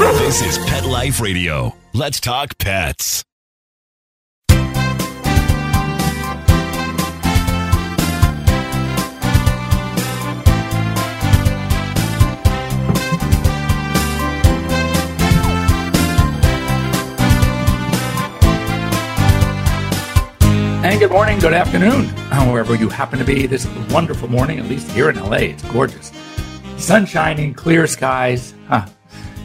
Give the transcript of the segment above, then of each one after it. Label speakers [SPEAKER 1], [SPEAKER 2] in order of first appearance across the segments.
[SPEAKER 1] This is Pet Life Radio. Let's talk pets.
[SPEAKER 2] And good morning, good afternoon, however you happen to be this is wonderful morning, at least here in LA. It's gorgeous. Sunshine and clear skies.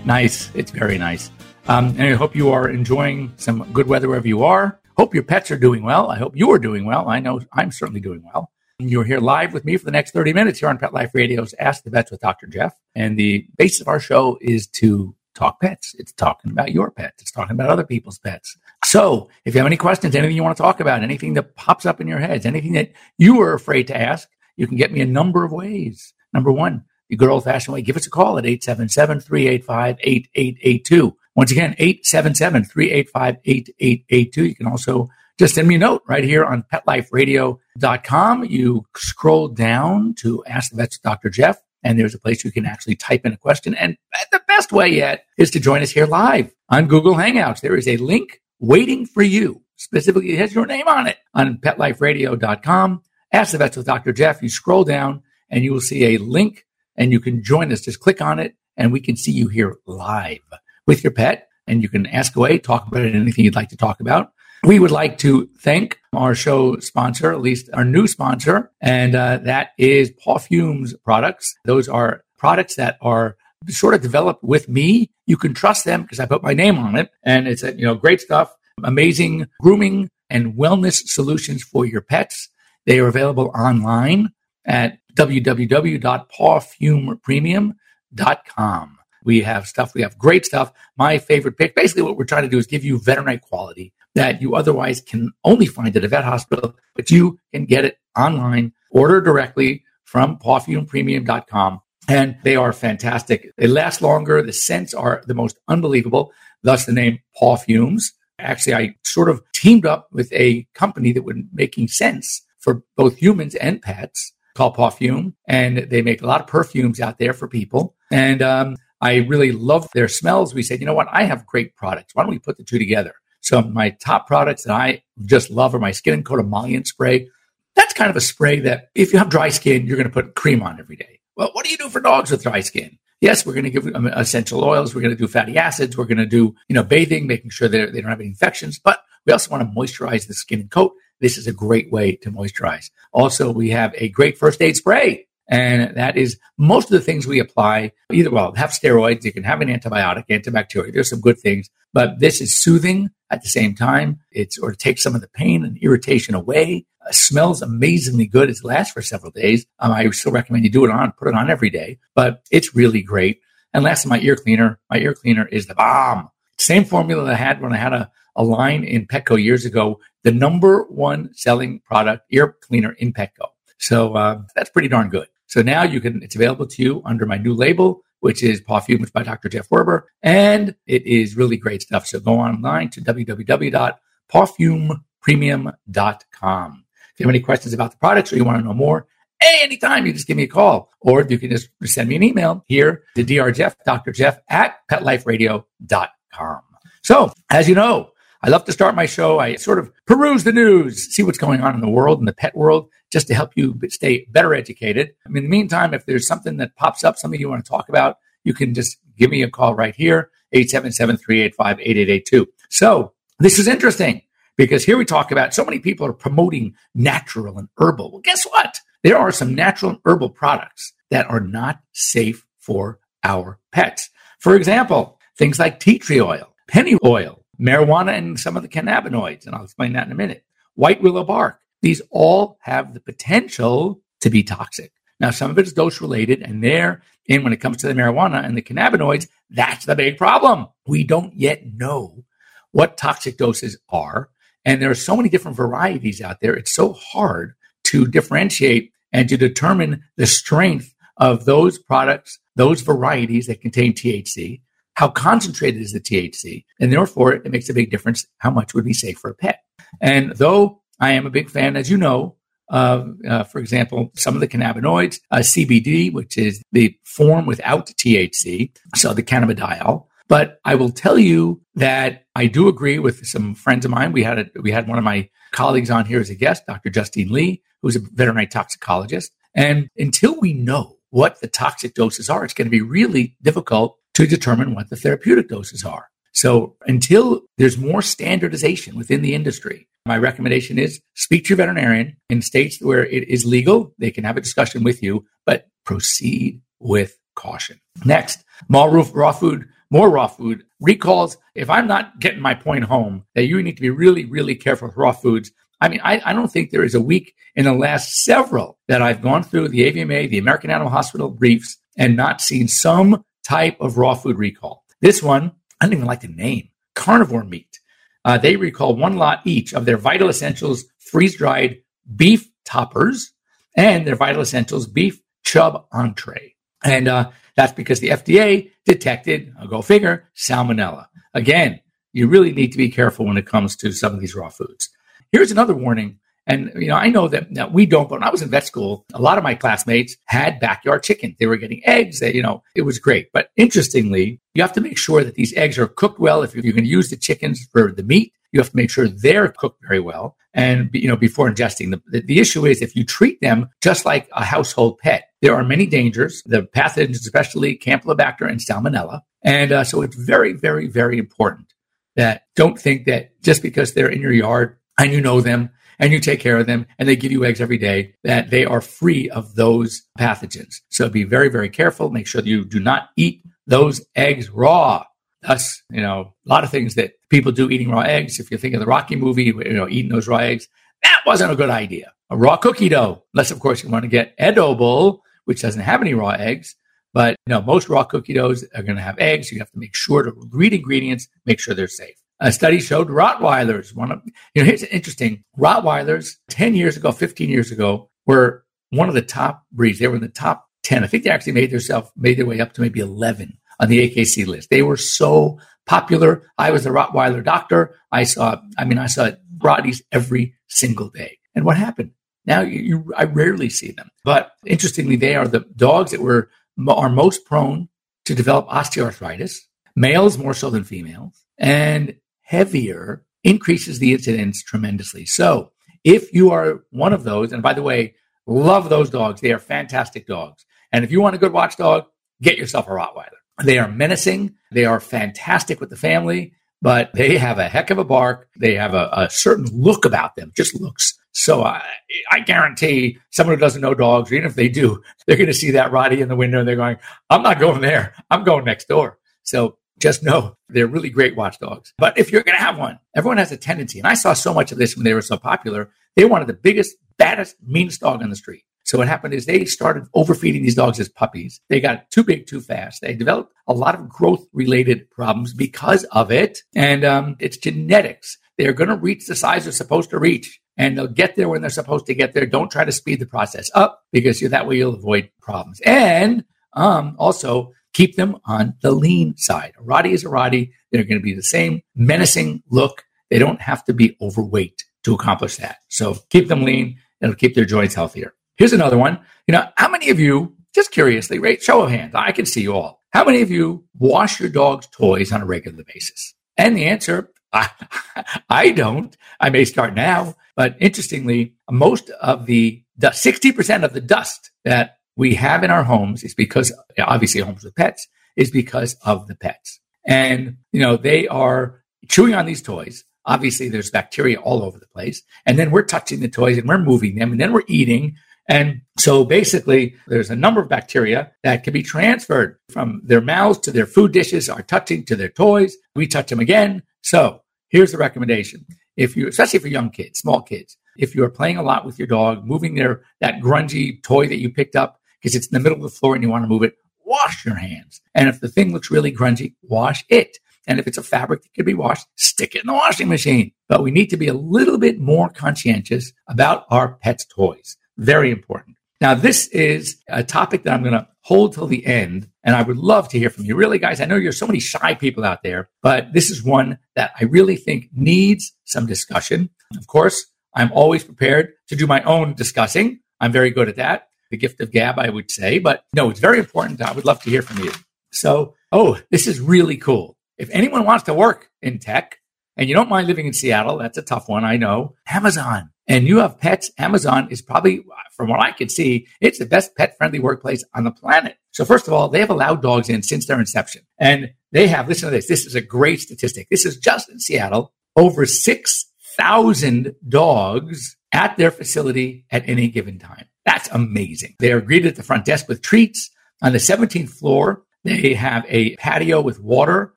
[SPEAKER 2] Nice. It's very nice. Um, and I hope you are enjoying some good weather wherever you are. Hope your pets are doing well. I hope you are doing well. I know I'm certainly doing well. You're here live with me for the next 30 minutes here on Pet Life Radio's Ask the Vets with Dr. Jeff. And the basis of our show is to talk pets. It's talking about your pets. It's talking about other people's pets. So if you have any questions, anything you want to talk about, anything that pops up in your heads, anything that you are afraid to ask, you can get me a number of ways. Number one, the good old fashioned way, give us a call at 877 385 8882. Once again, 877 385 8882. You can also just send me a note right here on petliferadio.com. You scroll down to Ask the Vets Dr. Jeff, and there's a place you can actually type in a question. And the best way yet is to join us here live on Google Hangouts. There is a link waiting for you. Specifically, it has your name on it on petliferadio.com. Ask the Vets with Dr. Jeff. You scroll down and you will see a link and you can join us. Just click on it and we can see you here live with your pet and you can ask away, talk about it, anything you'd like to talk about. We would like to thank our show sponsor, at least our new sponsor, and uh, that is Pawfumes products. Those are products that are sort of developed with me. You can trust them because I put my name on it, and it's a you know great stuff, amazing grooming and wellness solutions for your pets. They are available online at www.pawfumepremium.com. We have stuff. We have great stuff. My favorite pick. Basically, what we're trying to do is give you veterinary quality that you otherwise can only find at a vet hospital, but you can get it online, order directly from pawfumepremium.com. And they are fantastic. They last longer. The scents are the most unbelievable. Thus the name Pawfumes. Actually, I sort of teamed up with a company that was making sense for both humans and pets called Parfume. And they make a lot of perfumes out there for people. And um, I really love their smells. We said, you know what? I have great products. Why don't we put the two together? So my top products that I just love are my skin and coat emollient spray. That's kind of a spray that if you have dry skin, you're going to put cream on every day. Well, what do you do for dogs with dry skin? Yes, we're going to give them essential oils. We're going to do fatty acids. We're going to do, you know, bathing, making sure they don't have any infections. But we also want to moisturize the skin and coat. This is a great way to moisturize. Also, we have a great first aid spray. And that is most of the things we apply. Either, well, have steroids. You can have an antibiotic, antibacterial. There's some good things, but this is soothing at the same time. It's or takes some of the pain and irritation away. Uh, smells amazingly good. It lasts for several days. Um, I still recommend you do it on, put it on every day, but it's really great. And last, my ear cleaner. My ear cleaner is the bomb. Same formula that I had when I had a, a line in Petco years ago. The number one selling product, ear cleaner in Petco. So uh, that's pretty darn good. So now you can, it's available to you under my new label, which is Pawfumes by Dr. Jeff Werber. And it is really great stuff. So go online to www.pawfumepremium.com. If you have any questions about the products or you want to know more, hey, anytime you just give me a call. Or you can just send me an email here to drjeff, Dr. Jeff at petliferadio.com. So as you know, I love to start my show. I sort of peruse the news, see what's going on in the world, in the pet world, just to help you stay better educated. I mean, in the meantime, if there's something that pops up, something you want to talk about, you can just give me a call right here, 877-385-8882. So this is interesting because here we talk about so many people are promoting natural and herbal. Well, guess what? There are some natural and herbal products that are not safe for our pets. For example, things like tea tree oil, penny oil, marijuana and some of the cannabinoids, and I'll explain that in a minute. White willow bark. These all have the potential to be toxic. Now, some of it is dose related, and there, and when it comes to the marijuana and the cannabinoids, that's the big problem. We don't yet know what toxic doses are. And there are so many different varieties out there. It's so hard to differentiate and to determine the strength of those products, those varieties that contain THC how concentrated is the THC, and therefore it makes a big difference how much would be safe for a pet. And though I am a big fan, as you know, uh, for example, some of the cannabinoids, uh, CBD, which is the form without THC, so the cannabidiol, But I will tell you that I do agree with some friends of mine. We had a, we had one of my colleagues on here as a guest, Dr. Justine Lee, who's a veterinary toxicologist. And until we know what the toxic doses are, it's going to be really difficult to determine what the therapeutic doses are. So until there's more standardization within the industry, my recommendation is speak to your veterinarian in states where it is legal. They can have a discussion with you, but proceed with caution. Next, more raw food, more raw food recalls. If I'm not getting my point home that you need to be really, really careful with raw foods, I mean, I, I, don't think there is a week in the last several that I've gone through the AVMA, the American Animal Hospital briefs, and not seen some type of raw food recall. This one, I don't even like the name carnivore meat. Uh, they recall one lot each of their Vital Essentials freeze dried beef toppers and their Vital Essentials beef chub entree. And uh, that's because the FDA detected, I'll go figure, salmonella. Again, you really need to be careful when it comes to some of these raw foods. Here's another warning. And, you know, I know that, that we don't, but when I was in vet school, a lot of my classmates had backyard chicken. They were getting eggs that, you know, it was great. But interestingly, you have to make sure that these eggs are cooked well. If you're going to use the chickens for the meat, you have to make sure they're cooked very well and you know before ingesting them. The, the, issue is if you treat them just like a household pet, there are many dangers. The pathogens, especially Campylobacter and Salmonella, and uh, so it's very, very, very important that don't think that just because they're in your yard and you know them and you take care of them and they give you eggs every day, that they are free of those pathogens. So be very, very careful. Make sure that you do not eat those eggs raw. Thus, you know, a lot of things that people do eating raw eggs. If you think of the Rocky movie, you know, eating those raw eggs, that wasn't a good idea. A raw cookie dough, unless of course you want to get edible, which doesn't have any raw eggs. But you know, most raw cookie doughs are going to have eggs. You have to make sure to read ingredients, make sure they're safe. A study showed Rottweilers, one of, you know, here's interesting. Rottweilers 10 years ago, 15 years ago, were one of the top breeds. They were in the top 10. I think they actually made themselves, made their way up to maybe 11 on the AKC list. They were so popular. I was a Rottweiler doctor. I saw, I mean, I saw Rotties every single day. And what happened? Now you, you, I rarely see them. But interestingly, they are the dogs that were, are most prone to develop osteoarthritis, males more so than females. And heavier increases the incidence tremendously. So if you are one of those, and by the way, love those dogs. They are fantastic dogs. And if you want a good watchdog, get yourself a Rottweiler. They are menacing. They are fantastic with the family, but they have a heck of a bark. They have a, a certain look about them, just looks. So I, I guarantee someone who doesn't know dogs, even if they do, they're going to see that Rottie in the window and they're going, I'm not going there. I'm going next door. So just know they're really great watchdogs. But if you're going to have one, everyone has a tendency. And I saw so much of this when they were so popular. They wanted the biggest, baddest, meanest dog on the street. So what happened is they started overfeeding these dogs as puppies. They got too big too fast. They developed a lot of growth related problems because of it. And um, it's genetics. They're going to reach the size they're supposed to reach and they'll get there when they're supposed to get there. Don't try to speed the process up because that way you'll avoid problems. And um, also keep them on the lean side. A Rottie is a Rottie. They're going to be the same menacing look. They don't have to be overweight to accomplish that. So keep them lean. It'll keep their joints healthier. Here's another one. You know, how many of you, just curiously, right? Show of hands. I can see you all. How many of you wash your dog's toys on a regular basis? And the answer, I, I don't. I may start now, but interestingly, most of the, the 60% of the dust that we have in our homes is because obviously homes with pets is because of the pets. And, you know, they are chewing on these toys. Obviously there's bacteria all over the place. And then we're touching the toys and we're moving them and then we're eating. And so basically there's a number of bacteria that can be transferred from their mouths to their food dishes, are touching to their toys. We touch them again. So here's the recommendation. If you, especially for young kids, small kids, if you're playing a lot with your dog, moving their, that grungy toy that you picked up, because it's in the middle of the floor and you want to move it, wash your hands. And if the thing looks really grungy, wash it. And if it's a fabric that can be washed, stick it in the washing machine. But we need to be a little bit more conscientious about our pets' toys. Very important. Now, this is a topic that I'm going to hold till the end. And I would love to hear from you. Really, guys, I know you're so many shy people out there, but this is one that I really think needs some discussion. Of course, I'm always prepared to do my own discussing. I'm very good at that the gift of gab, I would say. But no, it's very important. I would love to hear from you. So oh, this is really cool. If anyone wants to work in tech and you don't mind living in Seattle, that's a tough one, I know. Amazon. And you have pets. Amazon is probably, from what I can see, it's the best pet friendly workplace on the planet. So, first of all, they have allowed dogs in since their inception. And they have, listen to this, this is a great statistic. This is just in Seattle, over 6,000 dogs at their facility at any given time. That's amazing. They are greeted at the front desk with treats. On the 17th floor, they have a patio with water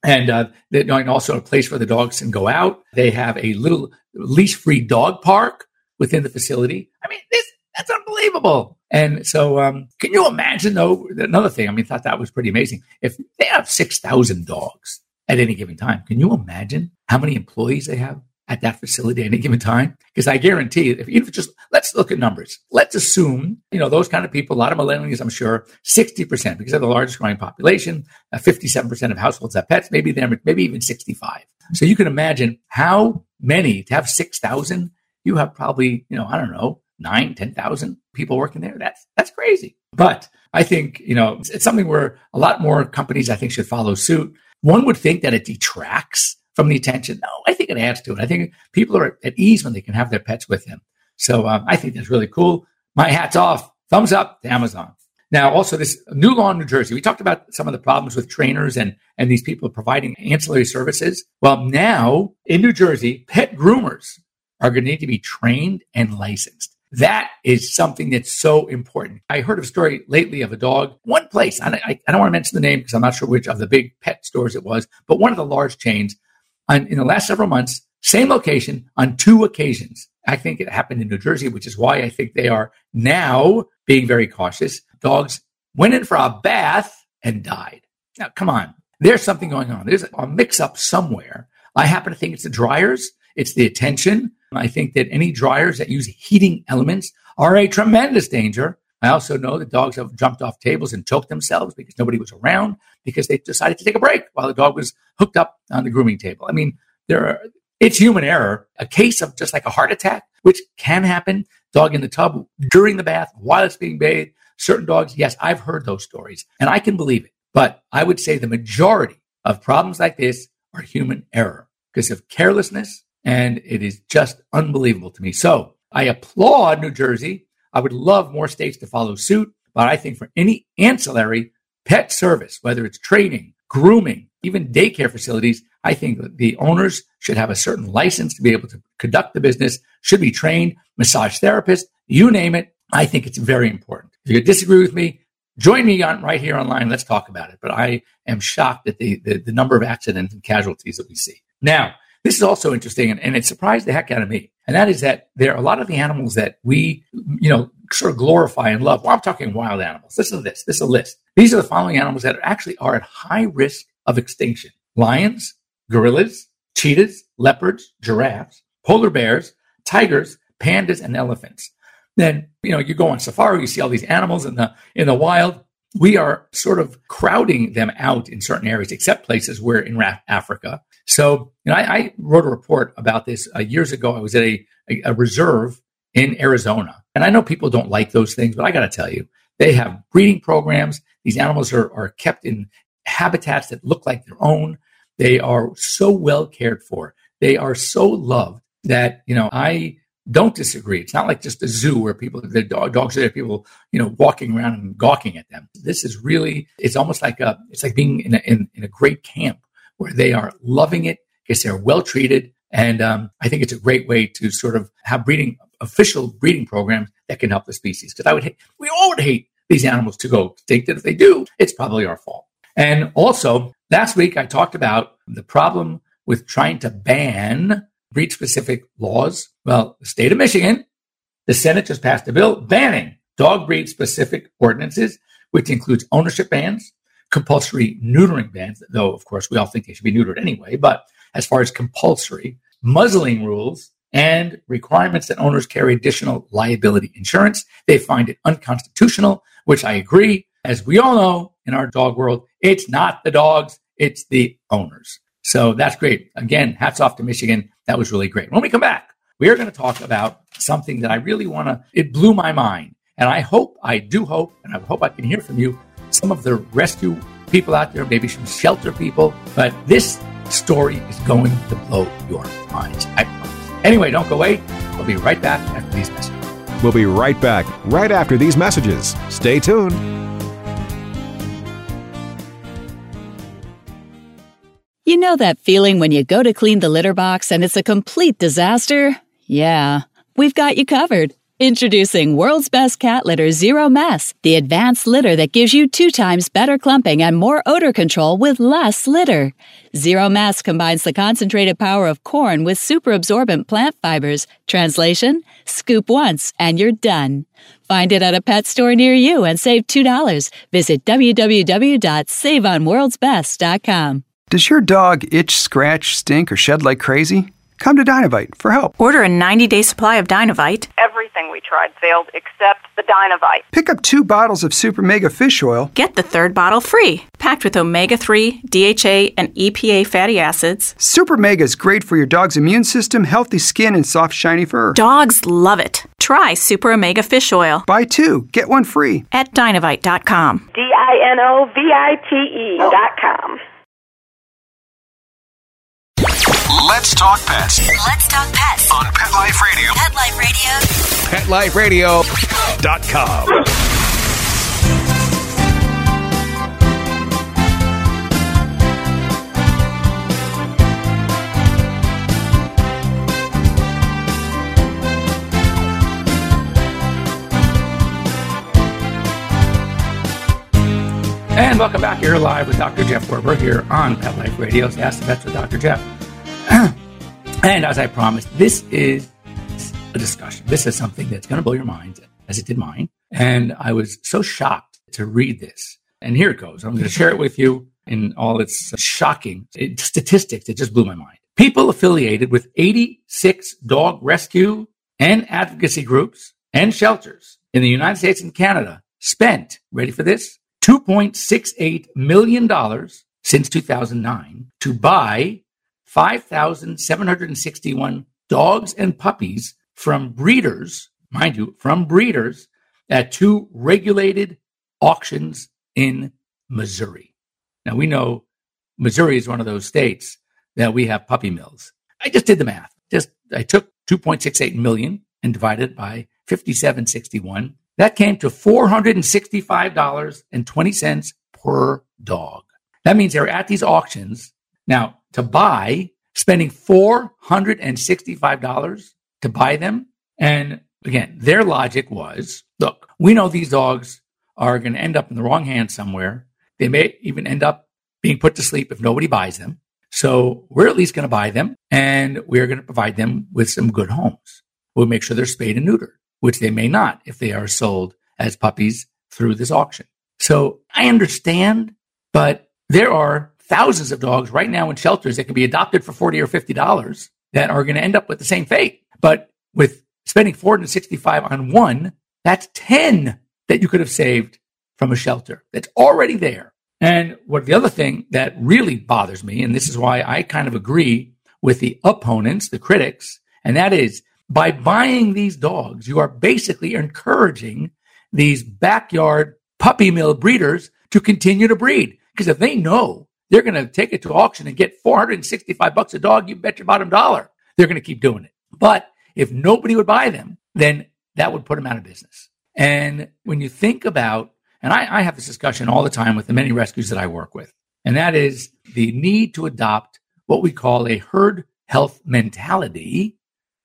[SPEAKER 2] and, uh, also a place where the dogs can go out. They have a little leash free dog park within the facility. I mean, this, that's unbelievable. And so, um, can you imagine though, another thing, I mean, I thought that was pretty amazing. If they have 6,000 dogs at any given time, can you imagine how many employees they have? At that facility at any given time? Because I guarantee if even just let's look at numbers. Let's assume, you know, those kind of people, a lot of millennials, I'm sure, 60%, because they're the largest growing population, uh, 57% of households have pets, maybe them, maybe even 65. So you can imagine how many to have 6,000, you have probably, you know, I don't know, nine, 10,000 people working there. That's, that's crazy. But I think, you know, it's, it's something where a lot more companies, I think, should follow suit. One would think that it detracts from the attention. No, I think it adds to it. I think people are at ease when they can have their pets with them. So um, I think that's really cool. My hat's off. Thumbs up to Amazon. Now, also this new law in New Jersey. We talked about some of the problems with trainers and, and these people providing ancillary services. Well, now in New Jersey, pet groomers are going to need to be trained and licensed. That is something that's so important. I heard a story lately of a dog, one place, I, I don't want to mention the name because I'm not sure which of the big pet stores it was, but one of the large chains on, in the last several months, same location on two occasions. I think it happened in New Jersey, which is why I think they are now being very cautious. Dogs went in for a bath and died. Now, come on. There's something going on. There's a mix up somewhere. I happen to think it's the dryers. It's the attention. I think that any dryers that use heating elements are a tremendous danger. I also know that dogs have jumped off tables and choked themselves because nobody was around because they decided to take a break while the dog was hooked up on the grooming table. I mean, there are, it's human error. A case of just like a heart attack, which can happen, dog in the tub during the bath while it's being bathed. Certain dogs, yes, I've heard those stories and I can believe it. But I would say the majority of problems like this are human error because of carelessness. And it is just unbelievable to me. So I applaud New Jersey I would love more states to follow suit, but I think for any ancillary pet service, whether it's training, grooming, even daycare facilities, I think the owners should have a certain license to be able to conduct the business, should be trained, massage therapists, you name it. I think it's very important. If you disagree with me, join me on right here online. Let's talk about it. But I am shocked at the, the, the number of accidents and casualties that we see. Now, this is also interesting, and, and it surprised the heck out of me. And that is that there are a lot of the animals that we, you know, sort of glorify and love. Well, I'm talking wild animals. Listen to this. This is a list. These are the following animals that actually are at high risk of extinction. Lions, gorillas, cheetahs, leopards, giraffes, polar bears, tigers, pandas, and elephants. Then, you know, you go on safari, you see all these animals in the, in the wild we are sort of crowding them out in certain areas, except places where in Africa. So, you know, I, I wrote a report about this uh, years ago. I was at a, a, reserve in Arizona, and I know people don't like those things, but I got to tell you, they have breeding programs. These animals are, are kept in habitats that look like their own. They are so well cared for. They are so loved that, you know, I don't disagree. It's not like just a zoo where people, the dog, dogs are there, people, you know, walking around and gawking at them. This is really, it's almost like a, it's like being in a, in, in a great camp where they are loving it because they're well treated. And um, I think it's a great way to sort of have breeding, official breeding programs that can help the species. Because I would hate, we all would hate these animals to go extinct. If they do, it's probably our fault. And also, last week I talked about the problem with trying to ban breed specific laws. Well, the state of Michigan, the Senate just passed a bill banning dog breed specific ordinances, which includes ownership bans, compulsory neutering bans, though, of course, we all think they should be neutered anyway. But as far as compulsory, muzzling rules, and requirements that owners carry additional liability insurance. They find it unconstitutional, which I agree. As we all know in our dog world, it's not the dogs, it's the owners. So that's great. Again, hats off to Michigan. That was really great. When we come back, we are going to talk about something that I really want to, it blew my mind. And I hope, I do hope, and I hope I can hear from you some of the rescue people out there, maybe some shelter people. But this story is going to blow your minds. I promise. Anyway, don't go away. We'll be right back after these messages.
[SPEAKER 3] We'll be right back right after these messages. Stay tuned.
[SPEAKER 4] You know that feeling when you go to clean the litter box and it's a complete disaster? Yeah, we've got you covered. Introducing World's Best Cat Litter Zero Mess, the advanced litter that gives you two times better clumping and more odor control with less litter. Zero Mess combines the concentrated power of corn with super absorbent plant fibers. Translation Scoop once and you're done. Find it at a pet store near you and save $2. Visit www.saveonworldsbest.com.
[SPEAKER 5] Does your dog itch, scratch, stink, or shed like crazy? Come to Dinovite for help.
[SPEAKER 6] Order a 90 day supply of Dinovite.
[SPEAKER 7] Everything we tried failed except the Dinovite.
[SPEAKER 5] Pick up two bottles of Super Mega Fish Oil.
[SPEAKER 6] Get the third bottle free. Packed with omega 3, DHA, and EPA fatty acids.
[SPEAKER 5] Super Mega is great for your dog's immune system, healthy skin, and soft, shiny fur.
[SPEAKER 6] Dogs love it. Try Super Omega Fish Oil.
[SPEAKER 5] Buy two, get one free.
[SPEAKER 6] At Dinovite.com.
[SPEAKER 7] D I N O V I T E.com.
[SPEAKER 1] Let's talk pets
[SPEAKER 8] Let's talk pets.
[SPEAKER 1] on Pet Life Radio.
[SPEAKER 8] Pet Life Radio.
[SPEAKER 1] PetLifeRadio.com.
[SPEAKER 2] And welcome back here live with Dr. Jeff Werber here on Pet Life Radio's Ask the Vets with Dr. Jeff. And as I promised, this is a discussion. This is something that's going to blow your mind, as it did mine. And I was so shocked to read this. And here it goes. I'm going to share it with you in all its shocking statistics. It just blew my mind. People affiliated with 86 dog rescue and advocacy groups and shelters in the United States and Canada spent, ready for this? $2.68 million since 2009 to buy 5,761 dogs and puppies from breeders, mind you, from breeders at two regulated auctions in Missouri. Now we know Missouri is one of those states that we have puppy mills. I just did the math. Just I took 2.68 million and divided by 5761 that came to $465.20 per dog. That means they're at these auctions now to buy, spending $465 to buy them. And again, their logic was look, we know these dogs are going to end up in the wrong hands somewhere. They may even end up being put to sleep if nobody buys them. So we're at least going to buy them and we're going to provide them with some good homes. We'll make sure they're spayed and neutered which they may not if they are sold as puppies through this auction. So I understand, but there are thousands of dogs right now in shelters that can be adopted for 40 or $50 that are going to end up with the same fate. But with spending 465 on one, that's 10 that you could have saved from a shelter that's already there. And what the other thing that really bothers me, and this is why I kind of agree with the opponents, the critics, and that is by buying these dogs, you are basically encouraging these backyard puppy mill breeders to continue to breed. Because if they know they're going to take it to auction and get 465 bucks a dog, you bet your bottom dollar they're going to keep doing it. But if nobody would buy them, then that would put them out of business. And when you think about, and I, I have this discussion all the time with the many rescues that I work with, and that is the need to adopt what we call a herd health mentality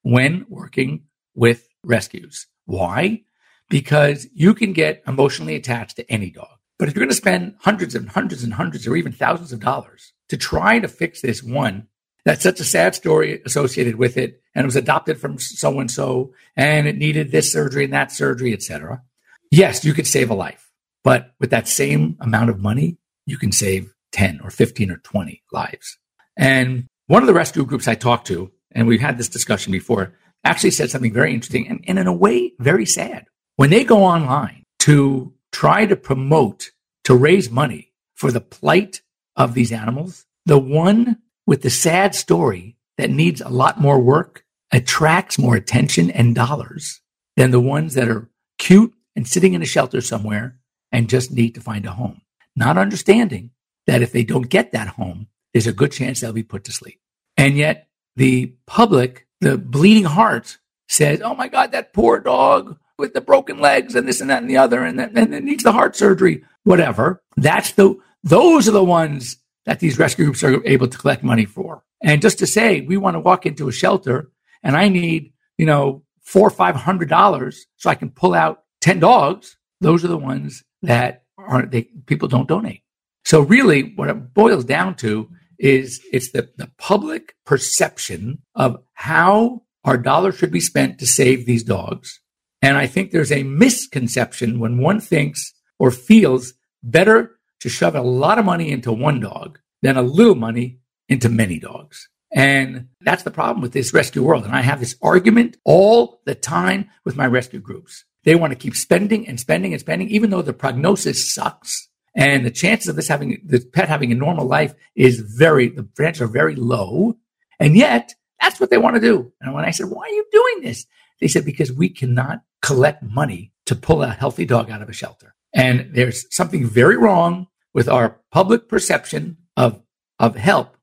[SPEAKER 2] when working with rescues. Why? Because you can get emotionally attached to any dog. But if you're going to spend hundreds and hundreds and hundreds or even thousands of dollars to try to fix this one, that's such a sad story associated with it, and it was adopted from so and so, and it needed this surgery and that surgery, etc. Yes, you could save a life, but with that same amount of money, you can save 10 or 15 or 20 lives. And one of the rescue groups I talked to and we've had this discussion before, actually said something very interesting and, and in a way, very sad. When they go online to try to promote, to raise money for the plight of these animals, the one with the sad story that needs a lot more work attracts more attention and dollars than the ones that are cute and sitting in a shelter somewhere and just need to find a home. not understanding that if they don't get that home, there's a good chance they'll be put to sleep. And yet the public, the bleeding heart says, Oh my God, that poor dog with the broken legs and this and that and the other, and, and it needs the heart surgery, whatever. That's the, those are the ones that these rescue groups are able to collect money for. And just to say, we want to walk into a shelter and I need, you know, four or five hundred dollars so I can pull out 10 dogs. Those are the ones that aren't they people don't donate. So really what it boils down to is it's the, the public perception of how our dollar should be spent to save these dogs. And I think there's a misconception when one thinks or feels better to shove a lot of money into one dog than a little money into many dogs. And that's the problem with this rescue world. And I have this argument all the time with my rescue groups. They want to keep spending and spending and spending, even though the prognosis sucks. And the chances of this having, the pet having a normal life is very, the chances are very low. And yet that's what they want to do. And when I said, why are you doing this? They said, because we cannot collect money to pull a healthy dog out of a shelter. And there's something very wrong with our public perception of, of help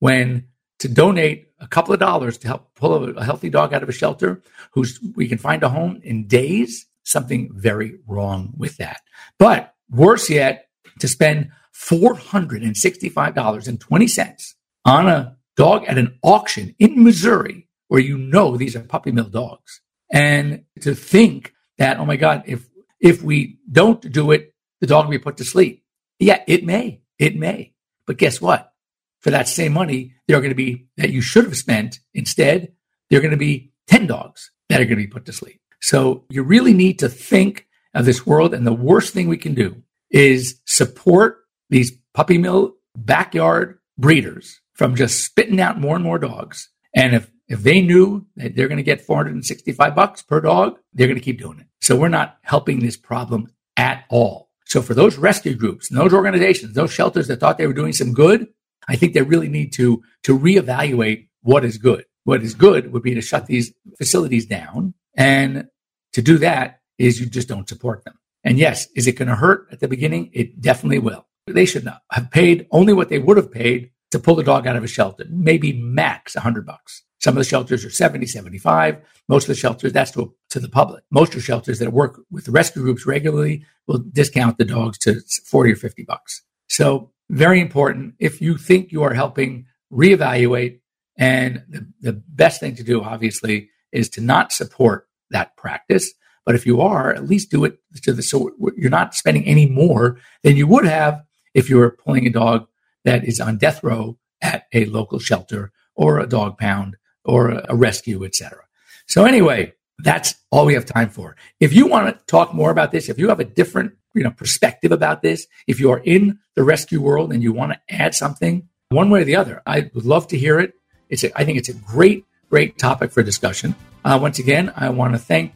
[SPEAKER 2] when to donate a couple of dollars to help pull a, a healthy dog out of a shelter who's we can find a home in days, something very wrong with that. But worse yet, to spend $465.20 on a dog at an auction in Missouri where you know these are puppy mill dogs. And to think that, oh my God, if, if we don't do it, the dog will be put to sleep. Yeah, it may, it may. But guess what? For that same money, there are going to be that you should have spent instead, there are going to be 10 dogs that are going to be put to sleep. So you really need to think of this world. And the worst thing we can do is support these puppy mill backyard breeders from just spitting out more and more dogs. And if, if they knew that they're going to get 465 bucks per dog, they're going to keep doing it. So we're not helping this problem at all. So for those rescue groups those organizations, those shelters that thought they were doing some good, I think they really need to, to reevaluate what is good. What is good would be to shut these facilities down. And to do that is you just don't support them. And yes, is it going to hurt at the beginning? It definitely will. They should not have paid only what they would have paid to pull the dog out of a shelter, maybe max 100 bucks. Some of the shelters are 70, 75. Most of the shelters, that's to, to the public. Most of the shelters that work with the rescue groups regularly will discount the dogs to 40 or 50 bucks. So very important. If you think you are helping, reevaluate. And the, the best thing to do, obviously, is to not support that practice but if you are, at least do it to the so you're not spending any more than you would have if you were pulling a dog that is on death row at a local shelter or a dog pound or a rescue, etc. So anyway, that's all we have time for. If you want to talk more about this, if you have a different you know perspective about this, if you are in the rescue world and you want to add something one way or the other, I would love to hear it. It's a, I think it's a great great topic for discussion. Uh, once again, I want to thank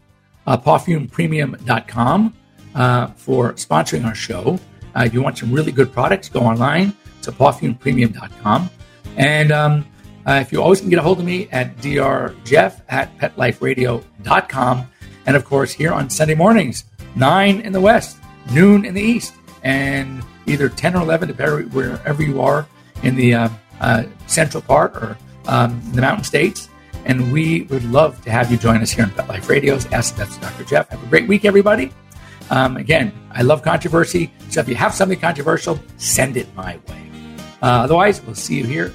[SPEAKER 2] uh, pawfumepremium.com uh, for sponsoring our show. Uh, if you want some really good products, go online to pawfumepremium.com. And um, uh, if you always can get a hold of me at drjeff at petliferadio.com. And of course, here on Sunday mornings, 9 in the West, noon in the East, and either 10 or 11, depending wherever you are in the uh, uh, central part or um, the mountain states. And we would love to have you join us here on Pet Life Radio's Ask That's Dr. Jeff. Have a great week, everybody. Um, again, I love controversy. So if you have something controversial, send it my way. Uh, otherwise, we'll see you here